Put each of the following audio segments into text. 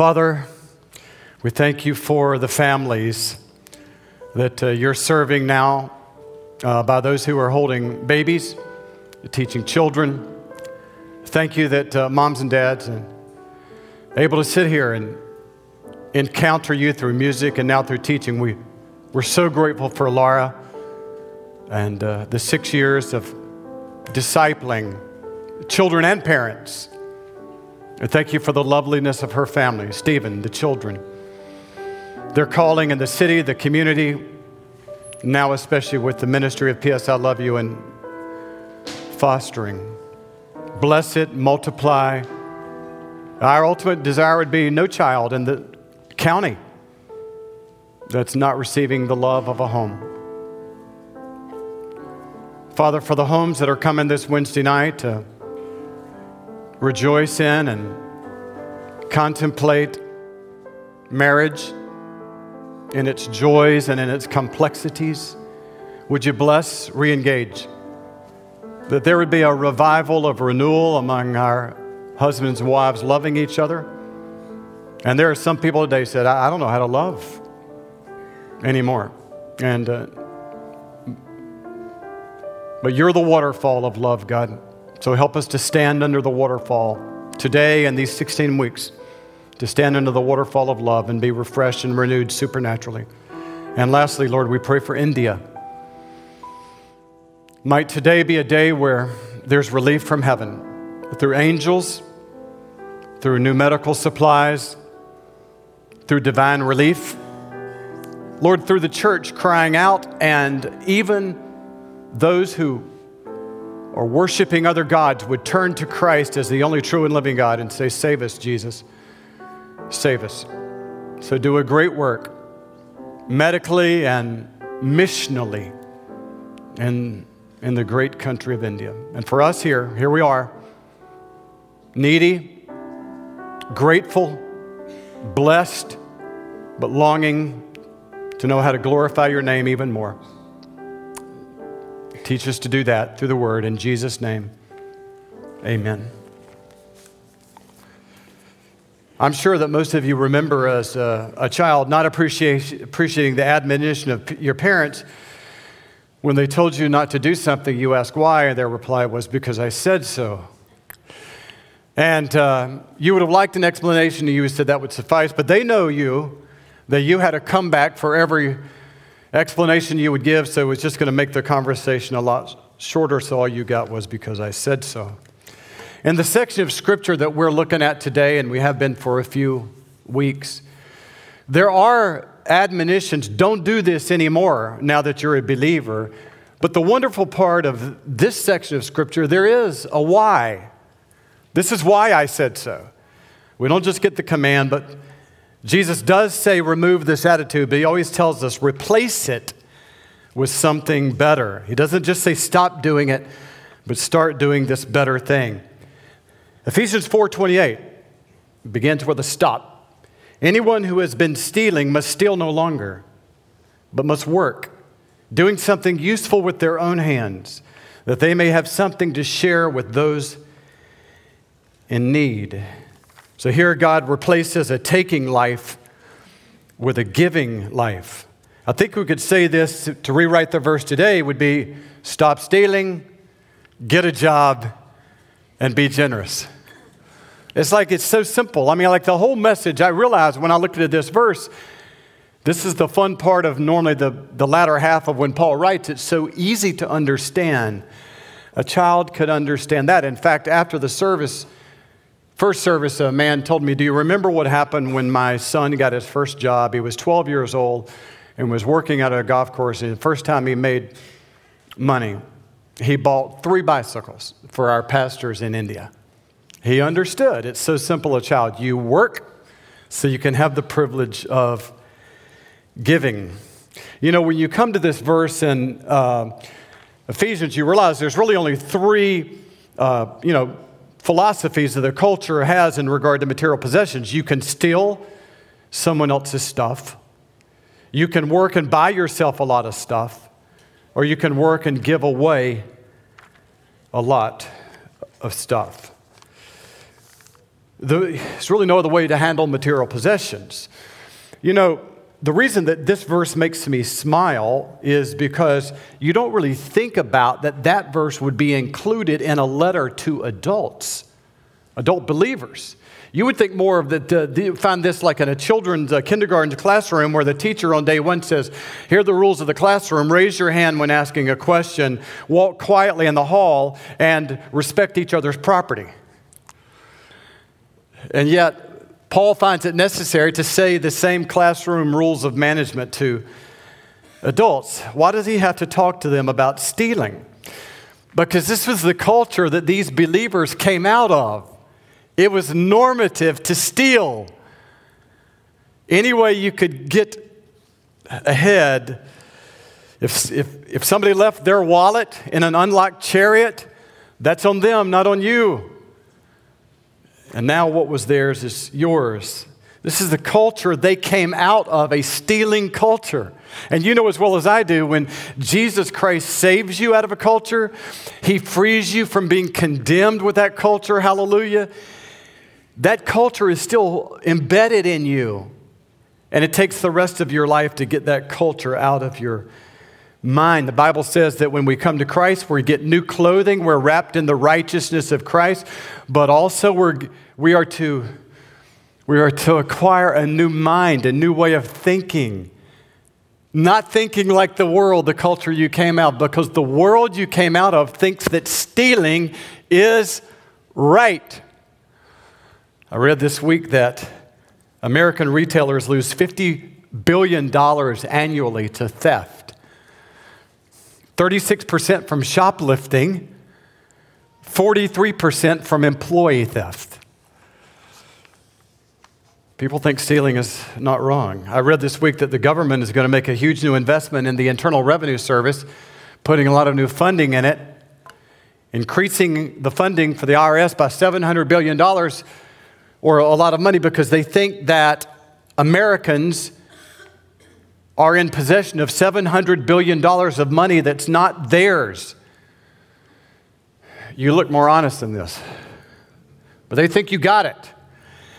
Father, we thank you for the families that uh, you're serving now uh, by those who are holding babies, teaching children. Thank you that uh, moms and dads are able to sit here and encounter you through music and now through teaching. We, we're so grateful for Laura and uh, the six years of discipling children and parents. And thank you for the loveliness of her family, Stephen, the children. Their calling in the city, the community, now especially with the ministry of P.S. I Love You and fostering. Bless it, multiply. Our ultimate desire would be no child in the county that's not receiving the love of a home. Father, for the homes that are coming this Wednesday night to rejoice in and contemplate marriage in its joys and in its complexities, would you bless, re engage? That there would be a revival of renewal among our husbands and wives loving each other. And there are some people today said, I, I don't know how to love anymore. And uh, but you're the waterfall of love, God. So help us to stand under the waterfall today and these 16 weeks, to stand under the waterfall of love and be refreshed and renewed supernaturally. And lastly, Lord, we pray for India. Might today be a day where there's relief from heaven through angels, through new medical supplies, through divine relief. Lord, through the church crying out and even those who are worshiping other gods would turn to Christ as the only true and living God and say, Save us, Jesus. Save us. So do a great work medically and missionally in, in the great country of India. And for us here, here we are, needy, grateful, blessed, but longing to know how to glorify your name even more. Teach us to do that through the word. In Jesus' name, amen. I'm sure that most of you remember as a, a child not appreciating the admonition of your parents when they told you not to do something, you ask why, and their reply was, Because I said so. And uh, you would have liked an explanation, and you said that would suffice, but they know you, that you had a comeback for every explanation you would give, so it was just going to make the conversation a lot shorter, so all you got was because I said so. In the section of scripture that we're looking at today, and we have been for a few weeks, there are admonitions don't do this anymore now that you're a believer. But the wonderful part of this section of scripture, there is a why. This is why I said so. We don't just get the command, but Jesus does say remove this attitude, but he always tells us replace it with something better. He doesn't just say stop doing it, but start doing this better thing. Ephesians 4:28 begins with a stop. Anyone who has been stealing must steal no longer, but must work, doing something useful with their own hands, that they may have something to share with those in need. So here God replaces a taking life with a giving life. I think we could say this to rewrite the verse today would be stop stealing, get a job, and be generous. It's like it's so simple. I mean, like the whole message, I realized when I looked at this verse, this is the fun part of normally the, the latter half of when Paul writes. It's so easy to understand. A child could understand that. In fact, after the service, First service, a man told me, Do you remember what happened when my son got his first job? He was 12 years old and was working at a golf course. And the first time he made money, he bought three bicycles for our pastors in India. He understood. It's so simple a child. You work so you can have the privilege of giving. You know, when you come to this verse in uh, Ephesians, you realize there's really only three, uh, you know, philosophies that the culture has in regard to material possessions. You can steal someone else's stuff, you can work and buy yourself a lot of stuff, or you can work and give away a lot of stuff. there's really no other way to handle material possessions. You know, the reason that this verse makes me smile is because you don't really think about that that verse would be included in a letter to adults, adult believers. You would think more of that, uh, find this like in a children's uh, kindergarten classroom where the teacher on day one says, Here are the rules of the classroom. Raise your hand when asking a question, walk quietly in the hall, and respect each other's property. And yet, Paul finds it necessary to say the same classroom rules of management to adults. Why does he have to talk to them about stealing? Because this was the culture that these believers came out of. It was normative to steal. Any way you could get ahead, if, if, if somebody left their wallet in an unlocked chariot, that's on them, not on you. And now what was theirs is yours. This is the culture they came out of, a stealing culture. And you know as well as I do, when Jesus Christ saves you out of a culture, he frees you from being condemned with that culture. Hallelujah. That culture is still embedded in you. And it takes the rest of your life to get that culture out of your mind. The Bible says that when we come to Christ, we get new clothing, we're wrapped in the righteousness of Christ, but also we're, we, are to, we are to acquire a new mind, a new way of thinking. Not thinking like the world, the culture you came out, because the world you came out of thinks that stealing is right. I read this week that American retailers lose $50 billion annually to theft. 36% from shoplifting, 43% from employee theft. People think stealing is not wrong. I read this week that the government is going to make a huge new investment in the Internal Revenue Service, putting a lot of new funding in it, increasing the funding for the IRS by $700 billion, or a lot of money, because they think that Americans are in possession of $700 billion of money that's not theirs. You look more honest than this. But they think you got it.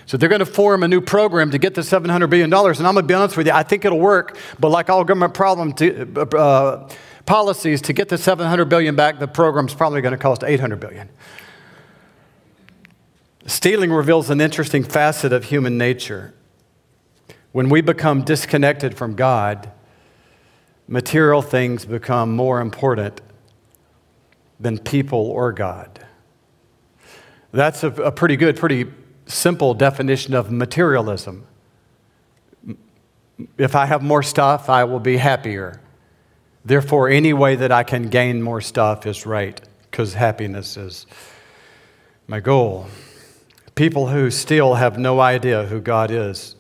So they're going to form a new program to get the $700 billion. And I'm going to be honest with you, I think it'll work. But like all government problem to, uh, policies, to get the 700 billion back, the program's probably going to cost 800 billion. Stealing reveals an interesting facet of human nature. When we become disconnected from God, material things become more important than people or God. That's a, a, pretty good, pretty simple definition of materialism. If I have more stuff, I will be happier. Therefore, any way that I can gain more stuff is right, because happiness is my goal. People who still have no idea who God is.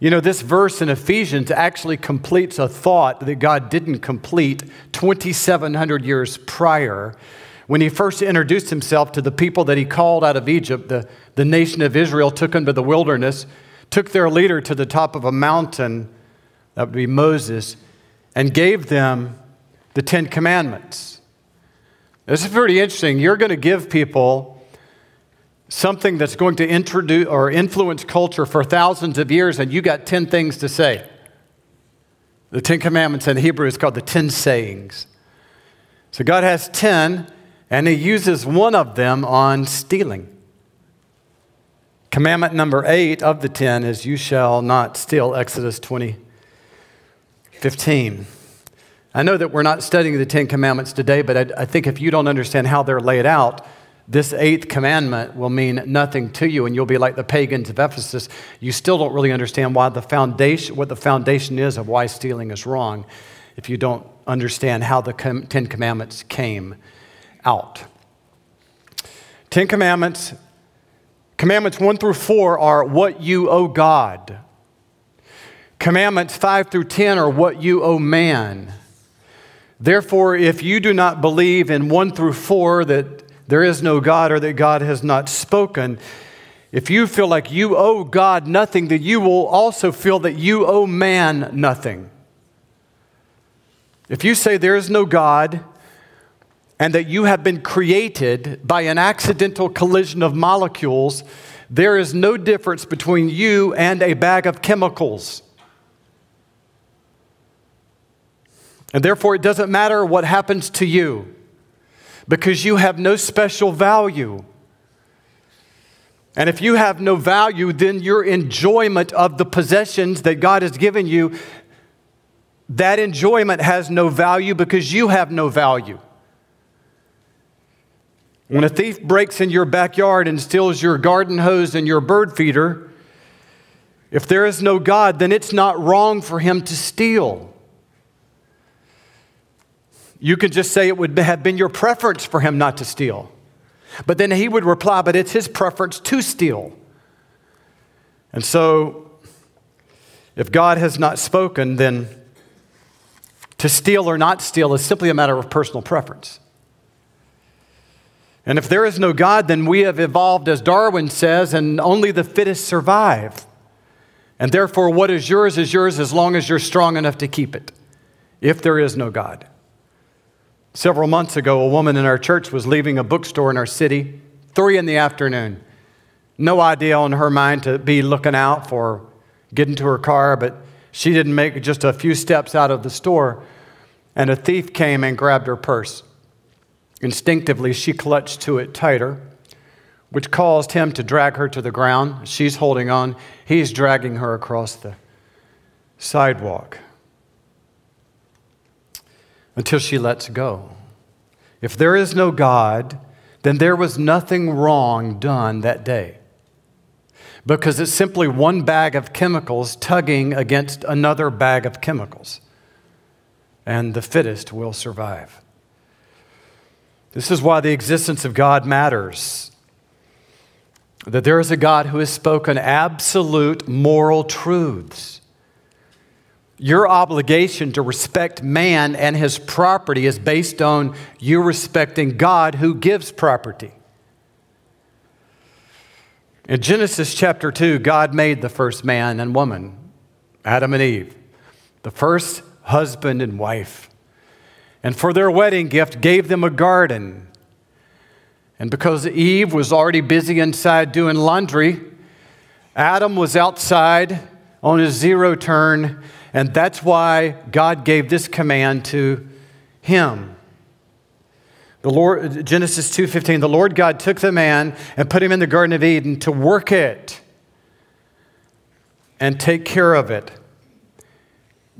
You know, this verse in Ephesians actually completes a thought that God didn't complete 2,700 years prior when he first introduced himself to the people that he called out of Egypt. The, the nation of Israel took them to the wilderness, took their leader to the top of a mountain, that would be Moses, and gave them the Ten Commandments. This is pretty interesting. You're going to give people something that's going to introduce or influence culture for thousands of years, and you got 10 things to say. The Ten Commandments in Hebrew is called the Ten Sayings. So God has 10, and He uses one of them on stealing. Commandment number eight of the 10 is, You shall not steal, Exodus 20, 15. I know that we're not studying the Ten Commandments today, but I, I think if you don't understand how they're laid out, this eighth commandment will mean nothing to you and you'll be like the pagans of Ephesus. You still don't really understand why the foundation, what the foundation is of why stealing is wrong if you don't understand how the Ten Commandments came out. Ten Commandments, commandments one through four are what you owe God. Commandments five through 10 are what you owe man. Therefore, if you do not believe in one through four that there is no God or that God has not spoken, if you feel like you owe God nothing, then you will also feel that you owe man nothing. If you say there is no God and that you have been created by an accidental collision of molecules There is no difference between you and a bag of chemicals. And therefore, it doesn't matter what happens to you because you have no special value. And if you have no value, then your enjoyment of the possessions that God has given you, that enjoyment has no value because you have no value. When a thief breaks in your backyard and steals your garden hose and your bird feeder, if there is no God, then it's not wrong for him to steal. You could just say it would have been your preference for him not to steal. But then he would reply, but it's his preference to steal. And so, if God has not spoken, then to steal or not steal is simply a matter of personal preference. And if there is no God, then we have evolved, as Darwin says, and only the fittest survive. And therefore, what is yours is yours as long as you're strong enough to keep it, if there is no God. Several months ago, a woman in our church was leaving a bookstore in our city, three in the afternoon. No idea on her mind to be looking out for getting to her car, but she didn't make just a few steps out of the store, and a thief came and grabbed her purse. Instinctively, she clutched to it tighter, which caused him to drag her to the ground. She's holding on, he's dragging her across the sidewalk until she lets go. If there is no God, then there was nothing wrong done that day. Because it's simply one bag of chemicals tugging against another bag of chemicals. And the fittest will survive. This is why the existence of God matters. That there is a God who has spoken absolute moral truths. Your obligation to respect man and his property is based on you respecting God who gives property. In Genesis chapter 2, God made the first man and woman, Adam and Eve, the first husband and wife and for their wedding gift gave them a garden. And because Eve was already busy inside doing laundry, Adam was outside on his zero turn, and that's why God gave this command to him. The Lord Genesis 2:15 The Lord God took the man and put him in the garden of Eden to work it and take care of it.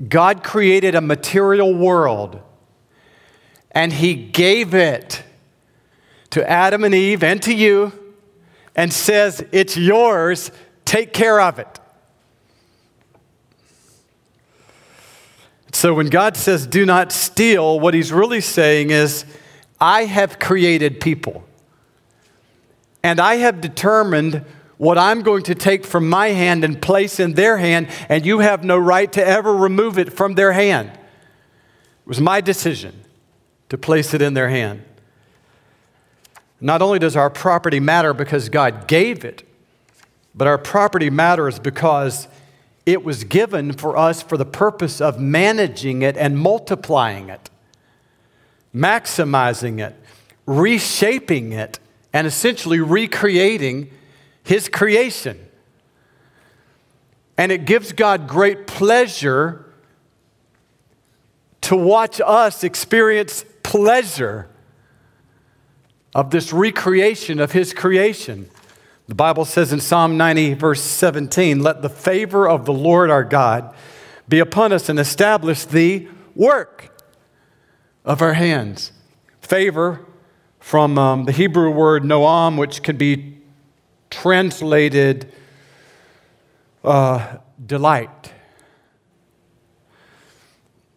God created a material world and he gave it to Adam and Eve and to you and says, It's yours, take care of it. So when God says, Do not steal, what he's really saying is, I have created people. And I have determined what I'm going to take from my hand and place in their hand, and you have no right to ever remove it from their hand. It was my decision to place it in their hand. Not only does our property matter because God gave it, but our property matters because it was given for us for the purpose of managing it and multiplying it, maximizing it, reshaping it, and essentially recreating His creation. And it gives God great pleasure to watch us experience pleasure of this recreation of his creation. The Bible says in Psalm 90, verse 17, Let the favor of the Lord our God be upon us and establish the work of our hands. Favor from um, the Hebrew word noam, which can be translated uh, delight,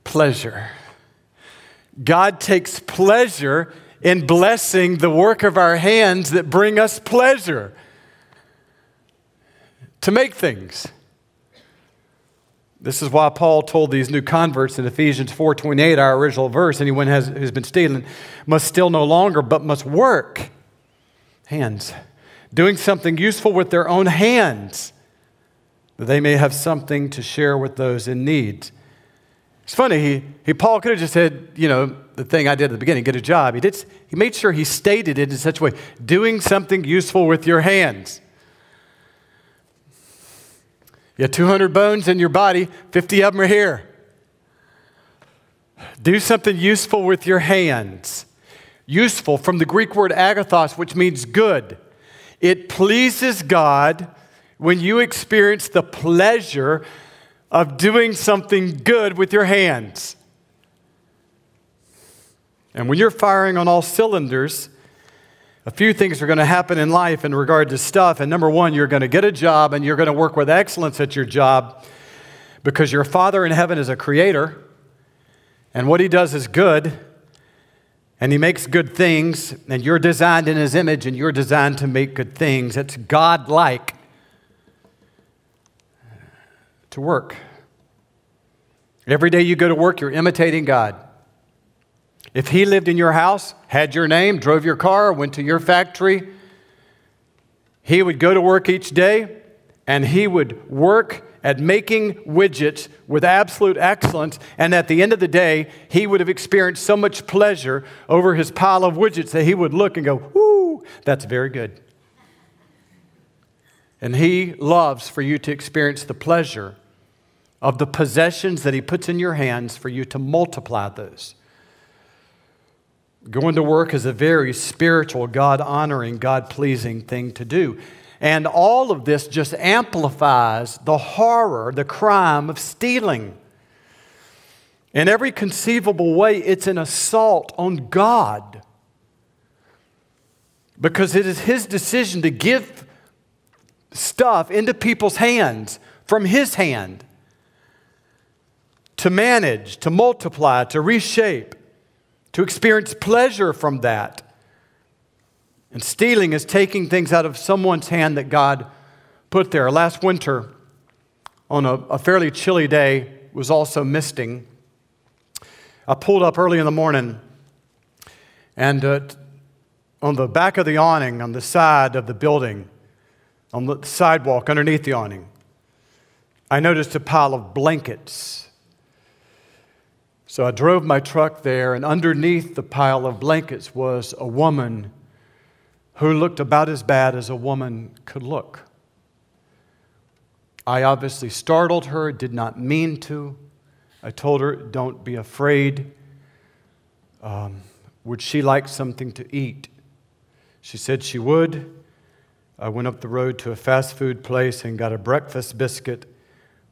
pleasure. God takes pleasure in blessing the work of our hands that bring us pleasure to make things. This is why Paul told these new converts in Ephesians 4:28, our original verse, anyone has, who's been stealing must steal no longer, but must work. Hands. Doing something useful with their own hands, that they may have something to share with those in need. It's funny, he, he, Paul could have just said, you know, the thing I did at the beginning, get a job. He, did, he made sure he stated it in such a way doing something useful with your hands. You have 200 bones in your body, 50 of them are here. Do something useful with your hands. Useful from the Greek word agathos, which means good. It pleases God when you experience the pleasure of doing something good with your hands. And when you're firing on all cylinders, a few things are going to happen in life in regard to stuff. And number one, you're going to get a job and you're going to work with excellence at your job because your Father in heaven is a creator and what he does is good and he makes good things and you're designed in his image and you're designed to make good things. It's God like to work. Every day you go to work, you're imitating God. If he lived in your house, had your name, drove your car, went to your factory, he would go to work each day and he would work at making widgets with absolute excellence. And at the end of the day, he would have experienced so much pleasure over his pile of widgets that he would look and go, Whoo, that's very good. And he loves for you to experience the pleasure of the possessions that he puts in your hands for you to multiply those. Going to work is a very spiritual, God honoring, God pleasing thing to do. And all of this just amplifies the horror, the crime of stealing. In every conceivable way, it's an assault on God. Because it is His decision to give stuff into people's hands from His hand to manage, to multiply, to reshape to experience pleasure from that. And stealing is taking things out of someone's hand that God put there. Last winter, on a, a fairly chilly day, was also misting. I pulled up early in the morning, and uh, on the back of the awning, on the side of the building, on the sidewalk underneath the awning, I noticed a pile of blankets so I drove my truck there, and underneath the pile of blankets was a woman who looked about as bad as a woman could look. I obviously startled her, did not mean to. I told her, Don't be afraid. Um, would she like something to eat? She said she would. I went up the road to a fast food place and got a breakfast biscuit,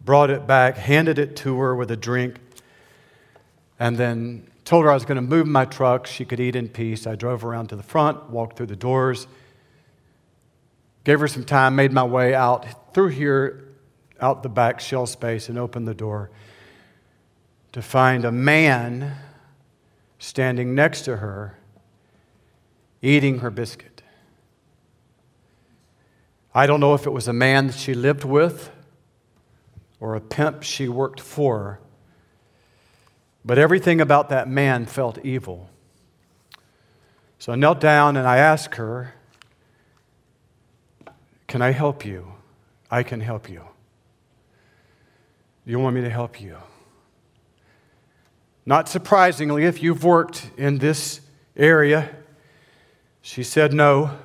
brought it back, handed it to her with a drink and then told her I was going to move my truck. She could eat in peace. I drove around to the front, walked through the doors, gave her some time, made my way out through here, out the back shell space, and opened the door to find a man standing next to her eating her biscuit. I don't know if it was a man that she lived with or a pimp she worked for, but everything about that man felt evil. So I knelt down and I asked her, Can I help you? I can help you. You want me to help you? Not surprisingly, if you've worked in this area, she said no.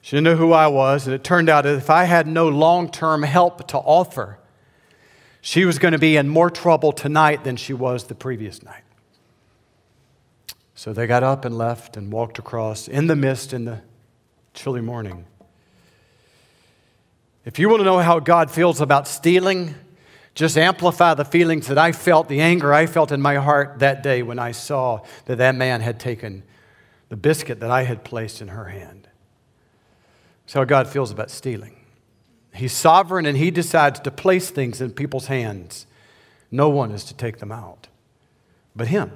She didn't know who I was, and it turned out that if I had no long term help to offer, she was going to be in more trouble tonight than she was the previous night. So they got up and left and walked across in the mist in the chilly morning. If you want to know how God feels about stealing, just amplify the feelings that I felt, the anger I felt in my heart that day when I saw that that man had taken the biscuit that I had placed in her hand. That's how God feels about stealing. He's sovereign and he decides to place things in people's hands. No one is to take them out but him.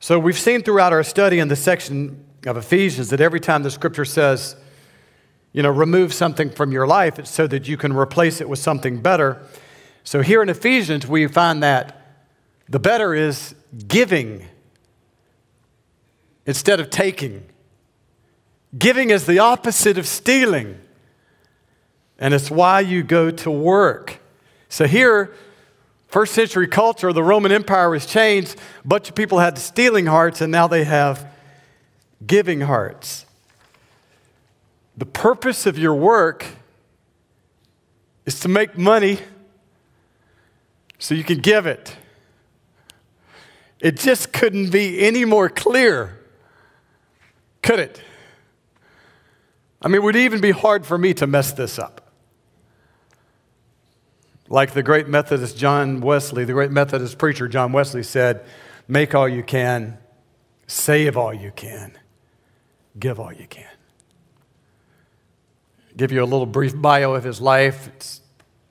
So we've seen throughout our study in the section of Ephesians that every time the scripture says, you know, remove something from your life, it's so that you can replace it with something better. So here in Ephesians, we find that the better is giving instead of taking. Giving is the opposite of stealing. And it's why you go to work. So here, first century culture, the Roman Empire was changed. A bunch of people had stealing hearts, and now they have giving hearts. the purpose of your work is to make money so you can give it. It just couldn't be any more clear, could it? I mean, it would even be hard for me to mess this up. Like the great Methodist John Wesley, the great Methodist preacher John Wesley said, Make all you can, save all you can, give all you can. Give you a little brief bio of his life. It's,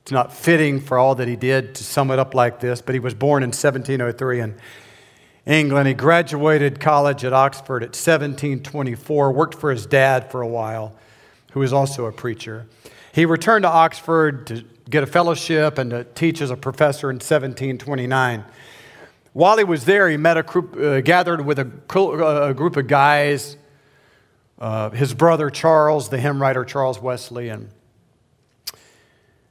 it's not fitting for all that he did to sum it up like this, but he was born in 1703 in England. He graduated college at Oxford at 1724, worked for his dad for a while, who was also a preacher. He returned to Oxford to get a fellowship and to teach as a professor in 1729. While he was there, he met a group, uh, gathered with a, a, group of guys, uh, his brother Charles, the hymn writer Charles Wesley, and,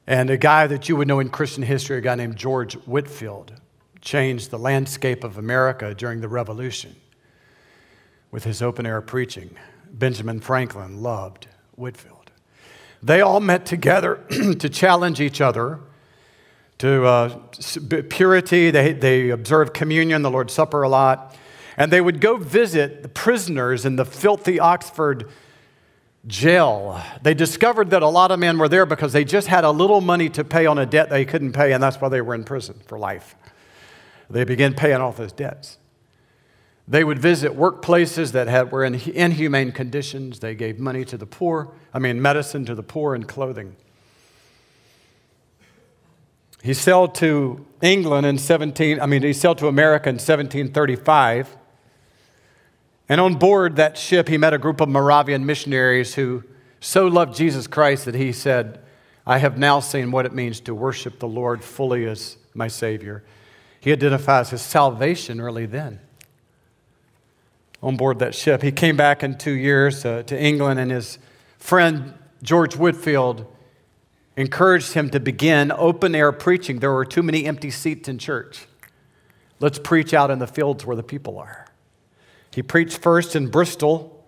and a guy that you would know in Christian history, a guy named George Whitefield, changed the landscape of America during the Revolution with his open air preaching. Benjamin Franklin loved Whitefield. They all met together to challenge each other to uh, purity. They, they observed communion, the Lord's Supper a lot. And they would go visit the prisoners in the filthy Oxford jail. They discovered that a lot of men were there because they just had a little money to pay on a debt they couldn't pay, and that's why they were in prison for life. They began paying off those debts. They would visit workplaces that had, were in inhumane conditions. They gave money to the poor, I mean, medicine to the poor and clothing. He sailed to England in 17, I mean, he sailed to America in 1735. And on board that ship, he met a group of Moravian missionaries who so loved Jesus Christ that he said, I have now seen what it means to worship the Lord fully as my Savior. He identifies his salvation early then on board that ship. He came back in two years uh, to England, and his friend George Whitefield encouraged him to begin open air preaching. There were too many empty seats in church. Let's preach out in the fields where the people are. He preached first in Bristol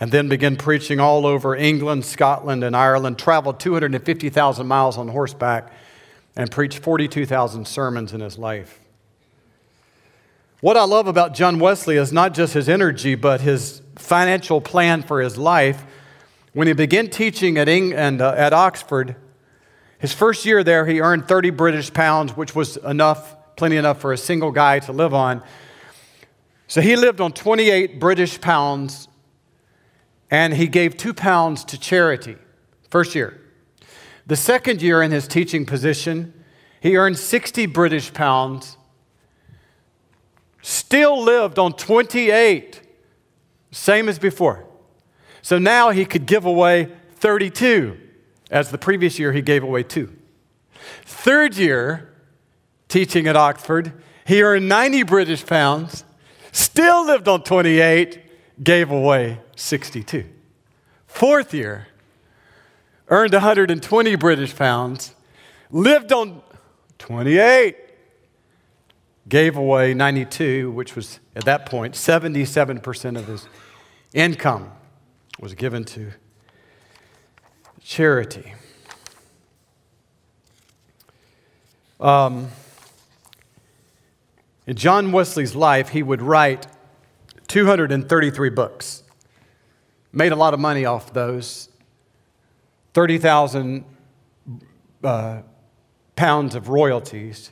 and then began preaching all over England, Scotland, and Ireland, traveled 250,000 miles on horseback, and preached 42,000 sermons in his life. What I love about John Wesley is not just his energy, but his financial plan for his life. When he began teaching at, Eng- and, uh, at Oxford, his first year there, he earned 30 British pounds, which was enough, plenty enough for a single guy to live on. So he lived on 28 British pounds, and he gave two pounds to charity, first year. The second year in his teaching position, he earned 60 British pounds still lived on 28, same as before. So now he could give away 32, as the previous year he gave away two. Third year, teaching at Oxford, he earned 90 British pounds, still lived on 28, gave away 62. Fourth year, earned 120 British pounds, lived on 28, gave away 92, which was at that point 77% of his income was given to charity. Um, in John Wesley's life, he would write 233 books. Made a lot of money off those. 30,000 uh, pounds of royalties.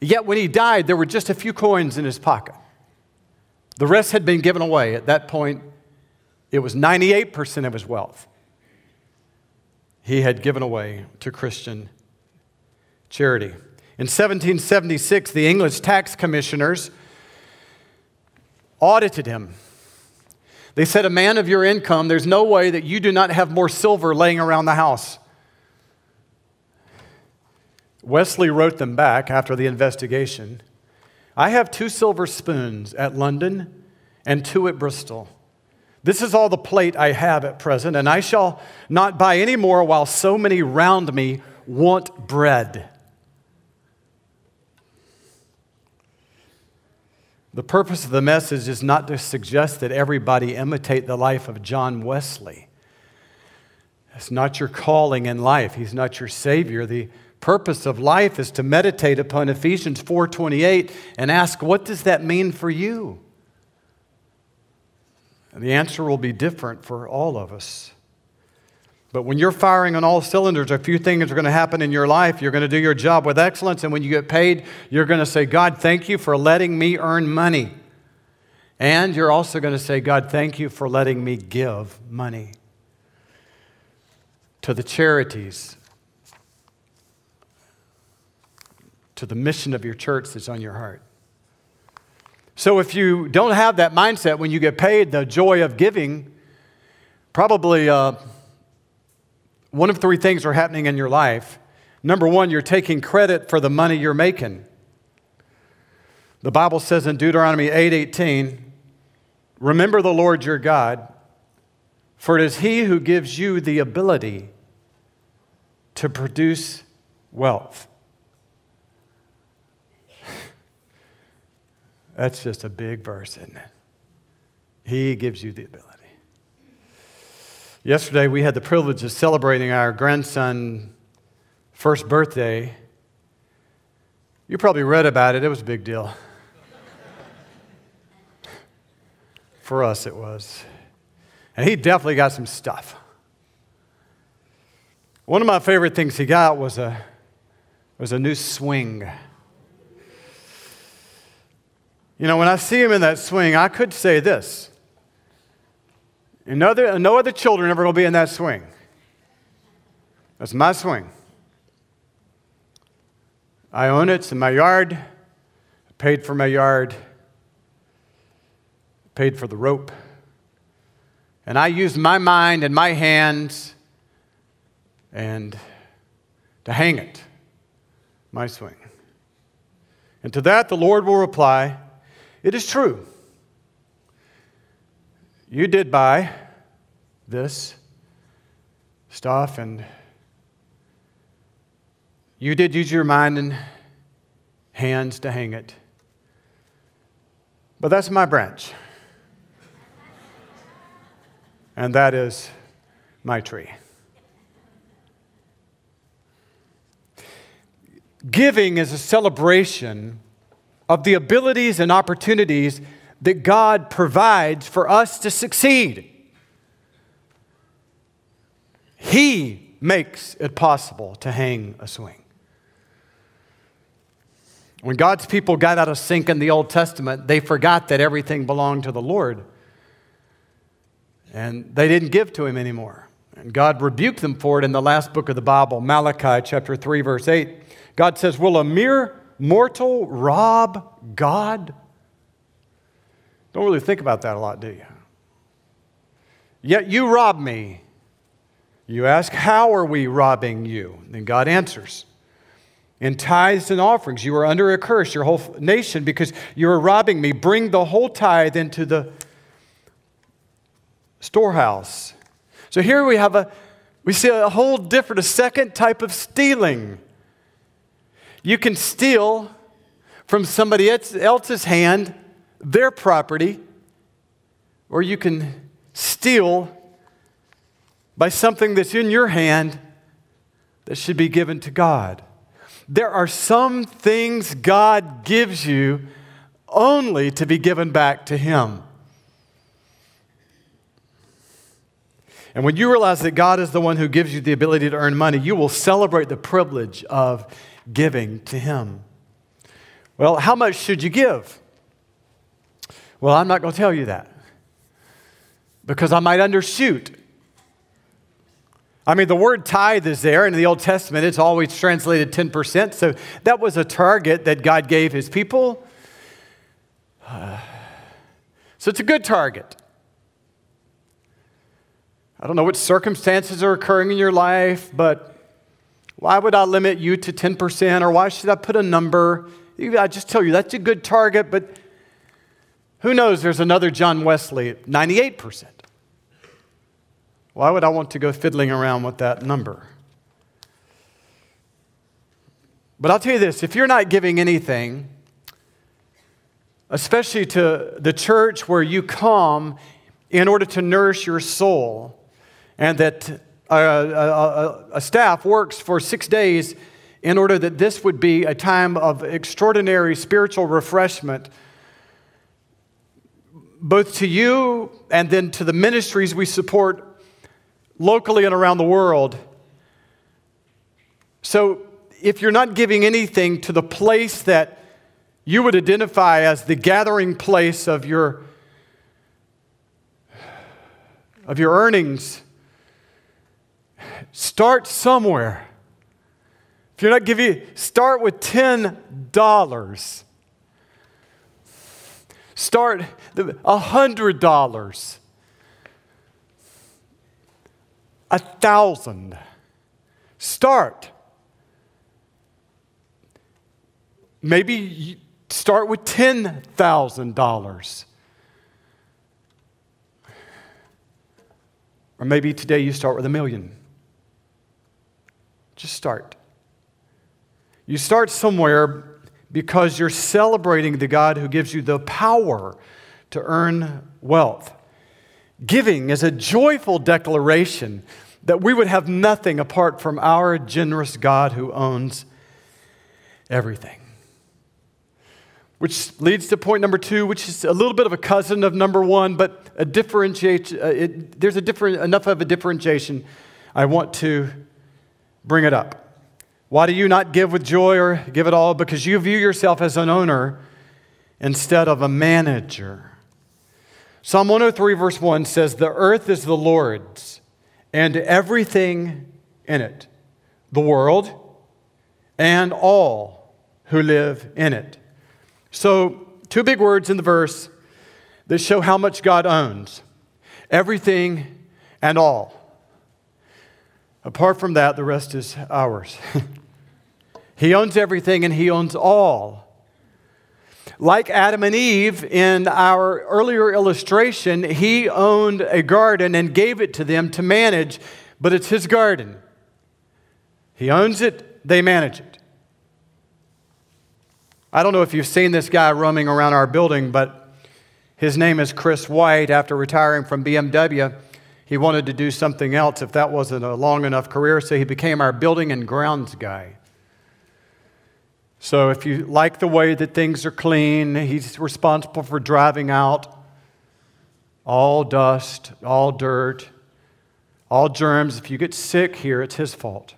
Yet when he died, there were just a few coins in his pocket. The rest had been given away. At that point, it was 98% of his wealth he had given away to Christian charity. In 1776, the English tax commissioners audited him. They said, A man of your income, there's no way that you do not have more silver laying around the house. Wesley wrote them back after the investigation. I have two silver spoons at London and two at Bristol. This is all the plate I have at present, and I shall not buy any more while so many round me want bread. The purpose of the message is not to suggest that everybody imitate the life of John Wesley. It's not your calling in life. He's not your Savior. The purpose of life is to meditate upon Ephesians 4:28 and ask, what does that mean for you? And the answer will be different for all of us. But when you're firing on all cylinders, a few things are going to happen in your life. You're going to do your job with excellence, and when you get paid, you're going to say, God, thank you for letting me earn money. And you're also going to say, God, thank you for letting me give money to the charities, to the mission of your church that's on your heart. So if you don't have that mindset when you get paid, the joy of giving, probably uh, one of three things are happening in your life. Number one, you're taking credit for the money you're making. The Bible says in Deuteronomy 8:18, "Remember the Lord your God, for it is he who gives you the ability to produce wealth." That's just a big verse, isn't it? He gives you the ability. Yesterday, we had the privilege of celebrating our grandson's first birthday. You probably read about it, it was a big deal. For us, it was. And he definitely got some stuff. One of my favorite things he got was a, was a new swing. You know, when I see him in that swing, I could say this. No other, no other children ever going to be in that swing. That's my swing. I own it. It's in my yard. I paid for my yard. I paid for the rope. And I used my mind and my hands and to hang it, my swing. And to that the Lord will reply, it is true. You did buy this stuff, and you did use your mind and hands to hang it. But that's my branch. and that is my tree. Giving is a celebration of the abilities and opportunities that God provides for us to succeed. He makes it possible to hang a swing. When God's people got out of sync in the Old Testament, they forgot that everything belonged to the Lord. And they didn't give to him anymore. And God rebuked them for it in the last book of the Bible, Malachi chapter 3, verse 8. God says, Will a mere mortal rob God? Don't really think about that a lot, do you? Yet you rob me. You ask, How are we robbing you? Then God answers, In tithes and offerings, you are under a curse, your whole nation, because you are robbing me. Bring the whole tithe into the storehouse. So here we have a we see a whole different, a second type of stealing. You can steal from somebody else's hand their property, or you can steal by something that's in your hand that should be given to God. There are some things God gives you only to be given back to Him. And when you realize that God is the one who gives you the ability to earn money, you will celebrate the privilege of giving to Him. Well, how much should you give? Well, I'm not going to tell you that because I might undershoot. I mean, the word tithe is there in the Old Testament. It's always translated 10%. So that was a target that God gave his people. So it's a good target. I don't know what circumstances are occurring in your life, but why would I limit you to 10% or why should I put a number? I just tell you that's a good target, but who knows? There's another John Wesley, 98%. Why would I want to go fiddling around with that number? But I'll tell you this if you're not giving anything, especially to the church where you come in order to nourish your soul, and that a, a, a staff works for six days in order that this would be a time of extraordinary spiritual refreshment, both to you and then to the ministries we support locally and around the world. So, if you're not giving anything to the place that you would identify as the gathering place of your, of your earnings, start somewhere. If you're not giving, start with $10. Start a $100. A thousand. Start. Maybe start with $10,000. Or maybe today you start with a million. Just start. You start somewhere because you're celebrating the God who gives you the power to earn wealth. Giving is a joyful declaration that we would have nothing apart from our generous God who owns everything. Which leads to point number two, which is a little bit of a cousin of number one, but a differentiate, uh, there's a different, enough of a differentiation. I want to bring it up. Why do you not give with joy or give it all? Because you view yourself as an owner instead of a manager. Psalm 103, verse 1 says, The earth is the Lord's and everything in it, the world and all who live in it. So, two big words in the verse that show how much God owns everything and all. Apart from that, the rest is ours. he owns everything and He owns all. Like Adam and Eve in our earlier illustration, He owned a garden and gave it to them to manage, but it's His garden. He owns it, they manage it. I don't know if you've seen this guy roaming around our building, but his name is Chris White. After retiring from BMW, he wanted to do something else if that wasn't a long enough career, so he became our building and grounds guy. So if you like the way that things are clean, he's responsible for driving out all dust, all dirt, all germs. If you get sick here, it's his fault.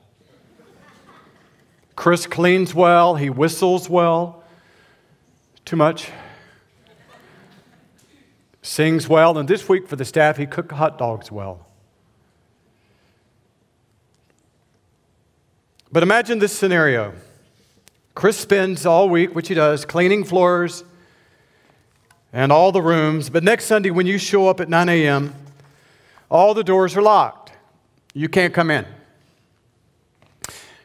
Chris cleans well, he whistles well. Too much? Sings well, and this week for the staff, he cooked hot dogs well. But imagine this scenario Chris spends all week, which he does, cleaning floors and all the rooms. But next Sunday, when you show up at 9 a.m., all the doors are locked. You can't come in.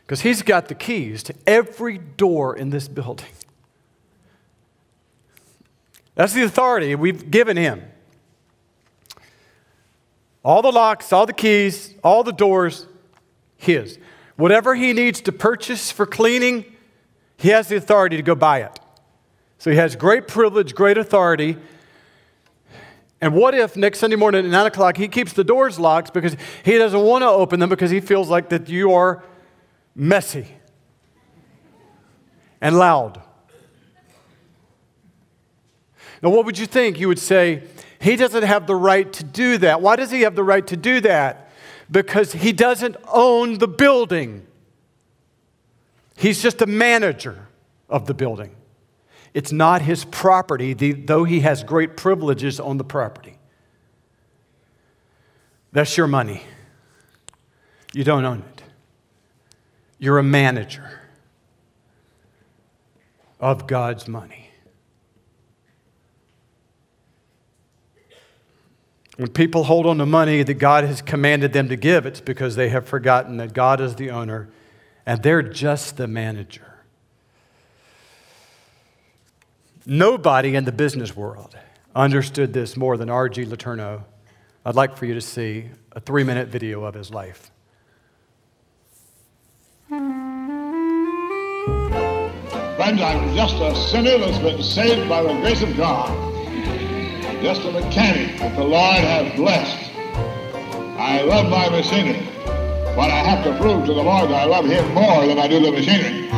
Because he's got the keys to every door in this building. That's the authority we've given him. All the locks, all the keys, all the doors, his. Whatever he needs to purchase for cleaning, he has the authority to go buy it. So he has great privilege, great authority. And what if next Sunday morning at 9 o'clock he keeps the doors locked because he doesn't want to open them because he feels like that you are messy and loud? Now, what would you think? You would say, he doesn't have the right to do that. Why does he have the right to do that? Because he doesn't own the building, he's just a manager of the building. It's not his property, though he has great privileges on the property. That's your money. You don't own it. You're a manager of God's money. When people hold on to money that God has commanded them to give, it's because they have forgotten that God is the owner and they're just the manager. Nobody in the business world understood this more than R.G. Letourneau. I'd like for you to see a three minute video of his life. Friends, I'm just a sinner that's been saved by the grace of God just a mechanic that the Lord has blessed. I love my machinery. but I have to prove to the Lord that I love him more than I do the machinery.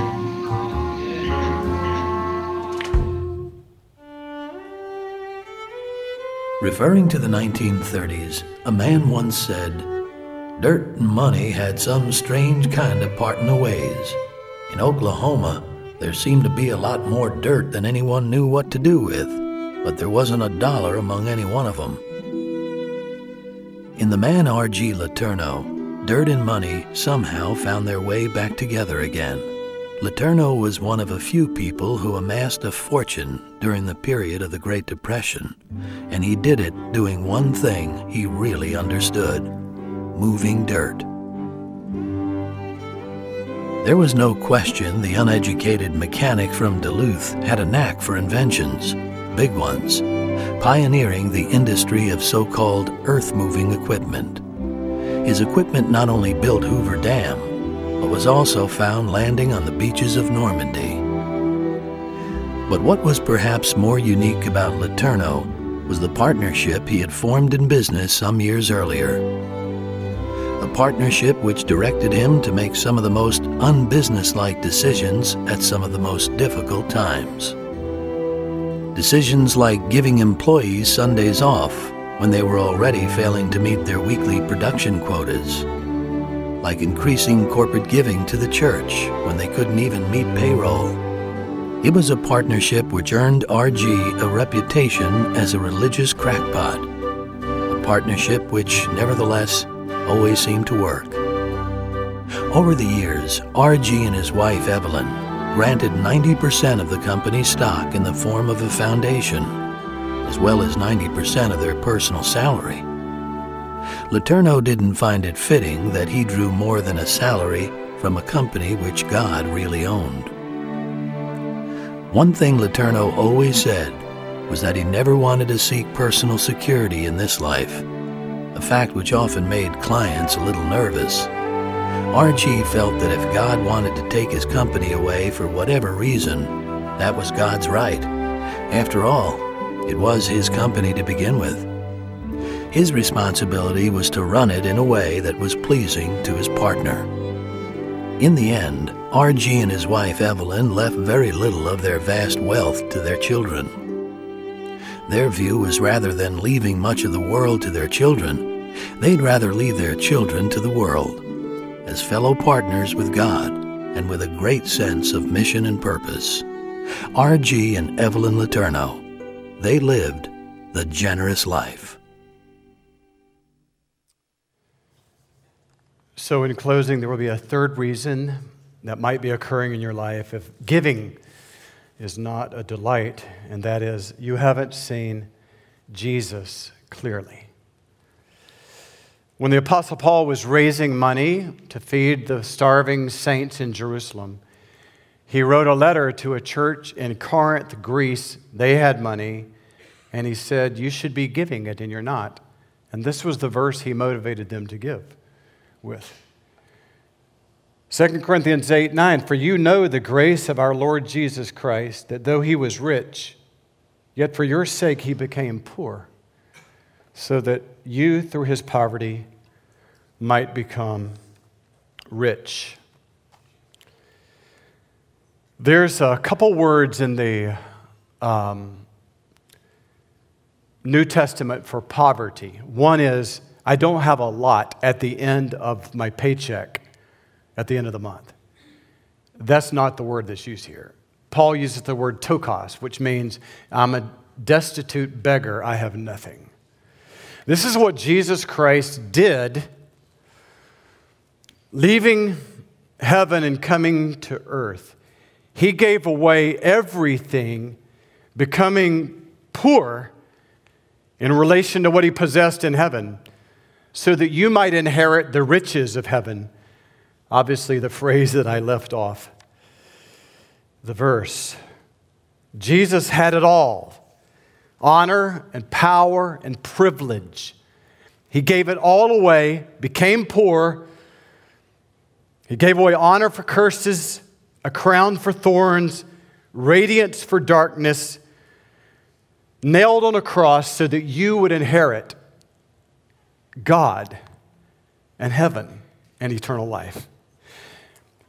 Referring to the 1930s, a man once said, Dirt and money had some strange kind of parting of ways. In Oklahoma, there seemed to be a lot more dirt than anyone knew what to do with, but there wasn't a dollar among any one of them. In the man R.G. Letourneau, dirt and money somehow found their way back together again. Letourneau was one of a few people who amassed a fortune during the period of the Great Depression, and he did it doing one thing he really understood moving dirt. There was no question the uneducated mechanic from Duluth had a knack for inventions, big ones, pioneering the industry of so called earth moving equipment. His equipment not only built Hoover Dam, but was also found landing on the beaches of Normandy. But what was perhaps more unique about Letourneau was the partnership he had formed in business some years earlier. A partnership which directed him to make some of the most unbusinesslike decisions at some of the most difficult times. Decisions like giving employees Sundays off when they were already failing to meet their weekly production quotas. Like increasing corporate giving to the church when they couldn't even meet payroll. It was a partnership which earned RG a reputation as a religious crackpot. A partnership which, nevertheless, always seemed to work. Over the years, RG and his wife Evelyn granted 90% of the company's stock in the form of a foundation, as well as 90% of their personal salary. Letourneau didn't find it fitting that he drew more than a salary from a company which God really owned. One thing Letourneau always said was that he never wanted to seek personal security in this life, a fact which often made clients a little nervous. RG felt that if God wanted to take his company away for whatever reason, that was God's right. After all, it was his company to begin with. His responsibility was to run it in a way that was pleasing to his partner. In the end, RG and his wife Evelyn left very little of their vast wealth to their children. Their view was rather than leaving much of the world to their children, they'd rather leave their children to the world, as fellow partners with God and with a great sense of mission and purpose. RG and Evelyn Letourneau, they lived the generous life. So, in closing, there will be a third reason that might be occurring in your life if giving is not a delight, and that is you haven't seen Jesus clearly. When the Apostle Paul was raising money to feed the starving saints in Jerusalem, he wrote a letter to a church in Corinth, Greece. They had money, and he said, You should be giving it, and you're not. And this was the verse he motivated them to give with. 2 Corinthians 8 9, for you know the grace of our Lord Jesus Christ, that though he was rich, yet for your sake he became poor, so that you through his poverty might become rich. There's a couple words in the um, New Testament for poverty. One is, I don't have a lot at the end of my paycheck at the end of the month. That's not the word that's used here. Paul uses the word ptochos, which means I'm a destitute beggar, I have nothing. This is what Jesus Christ did, leaving heaven and coming to earth. He gave away everything, becoming poor in relation to what he possessed in heaven, so that you might inherit the riches of heaven Obviously, the phrase that I left off, the verse. Jesus had it all honor and power and privilege. He gave it all away, became poor. He gave away honor for curses, a crown for thorns, radiance for darkness, nailed on a cross so that you would inherit God and heaven and eternal life.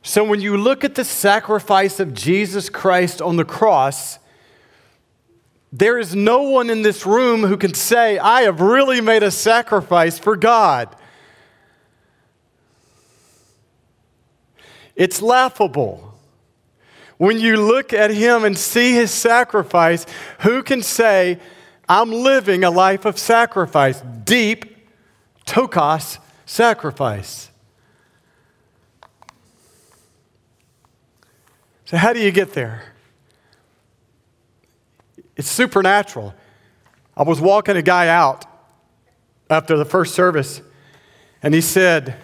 So when you look at the sacrifice of Jesus Christ on the cross, there is no one in this room who can say, I have really made a sacrifice for God. It's laughable. When you look at him and see his sacrifice, who can say, I'm living a life of sacrifice? Deep, ptochos sacrifice. So, how do you get there? It's supernatural. I was walking a guy out after the first service, and he said,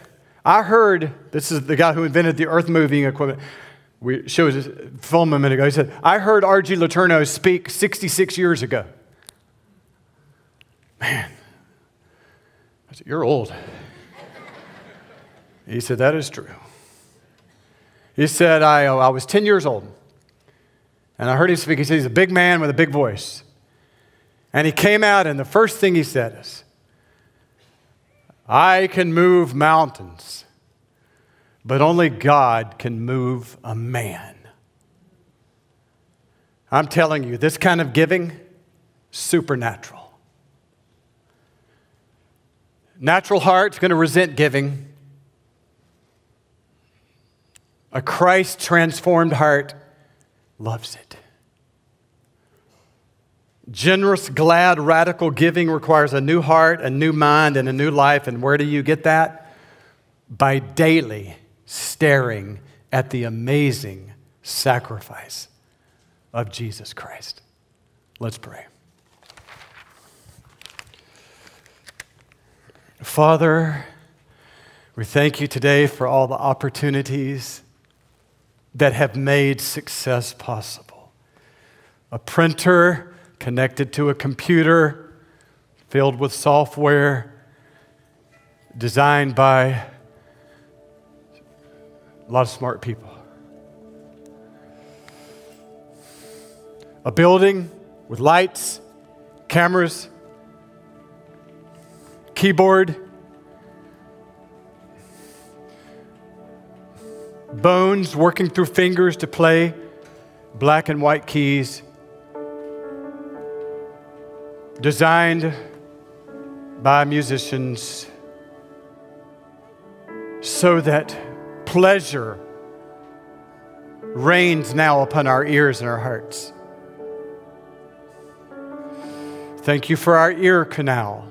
I heard, this is the guy who invented the earth moving equipment. We showed his film a minute ago. He said, I heard R.G. Letourneau speak 66 years ago. Man, I said, You're old. he said, That is true. He said, I, uh, I was 10 years old. And I heard him speak. He said, He's a big man with a big voice. And he came out, and the first thing he said is, I can move mountains, but only God can move a man. I'm telling you, this kind of giving, supernatural. Natural heart's going to resent giving. A Christ transformed heart loves it. Generous, glad, radical giving requires a new heart, a new mind, and a new life. And where do you get that? By daily staring at the amazing sacrifice of Jesus Christ. Let's pray. Father, we thank you today for all the opportunities that have made success possible. A printer connected to a computer filled with software designed by a lot of smart people. A building with lights, cameras, keyboard, bones working through fingers to play black and white keys, designed by musicians so that pleasure reigns now upon our ears and our hearts. Thank you for our ear canal,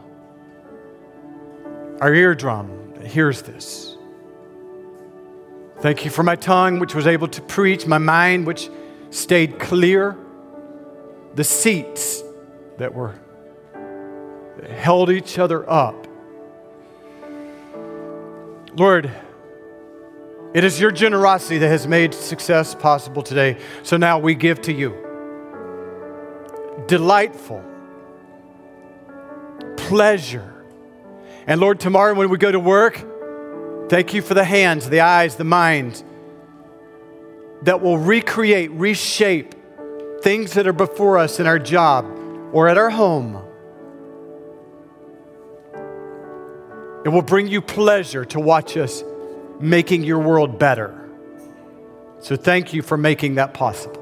our eardrum that hears this. Thank you for my tongue, which was able to preach, my mind, which stayed clear, the seats that were that held each other up. Lord, it is your generosity that has made success possible today. So now we give to you. Delightful pleasure. And Lord, tomorrow when we go to work, Thank you for the hands, the eyes, the minds that will recreate, reshape things that are before us in our job or at our home. It will bring you pleasure to watch us making your world better. So thank you for making that possible.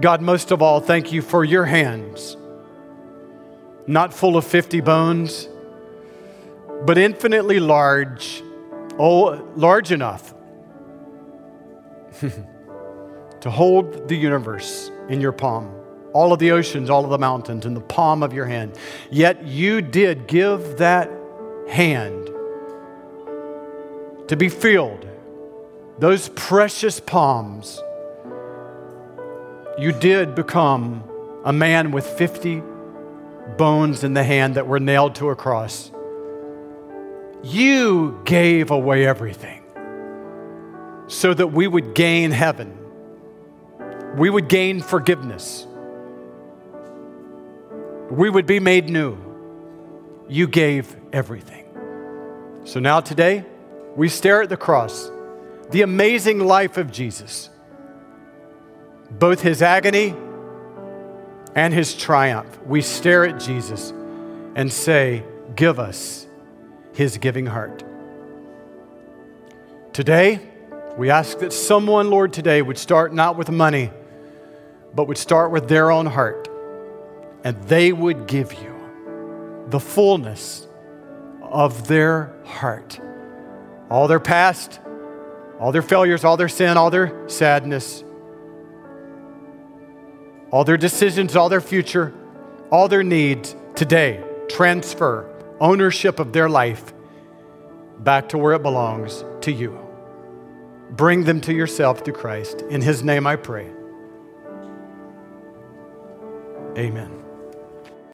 God, most of all, thank you for your hands, not full of 50 bones but infinitely large, oh, large enough to hold the universe in your palm, all of the oceans, all of the mountains in the palm of your hand. Yet you did give that hand to be filled, those precious palms. You did become a man with 50 bones in the hand that were nailed to a cross. You gave away everything so that we would gain heaven, we would gain forgiveness, we would be made new. You gave everything. So now, today, we stare at the cross, the amazing life of Jesus, both his agony and his triumph. We stare at Jesus and say, Give us his giving heart. Today, we ask that someone, Lord, today would start not with money, but would start with their own heart, and they would give you the fullness of their heart. All their past, all their failures, all their sin, all their sadness, all their decisions, all their future, all their needs today. Transfer ownership of their life back to where it belongs to you. Bring them to yourself through Christ. In his name I pray. Amen.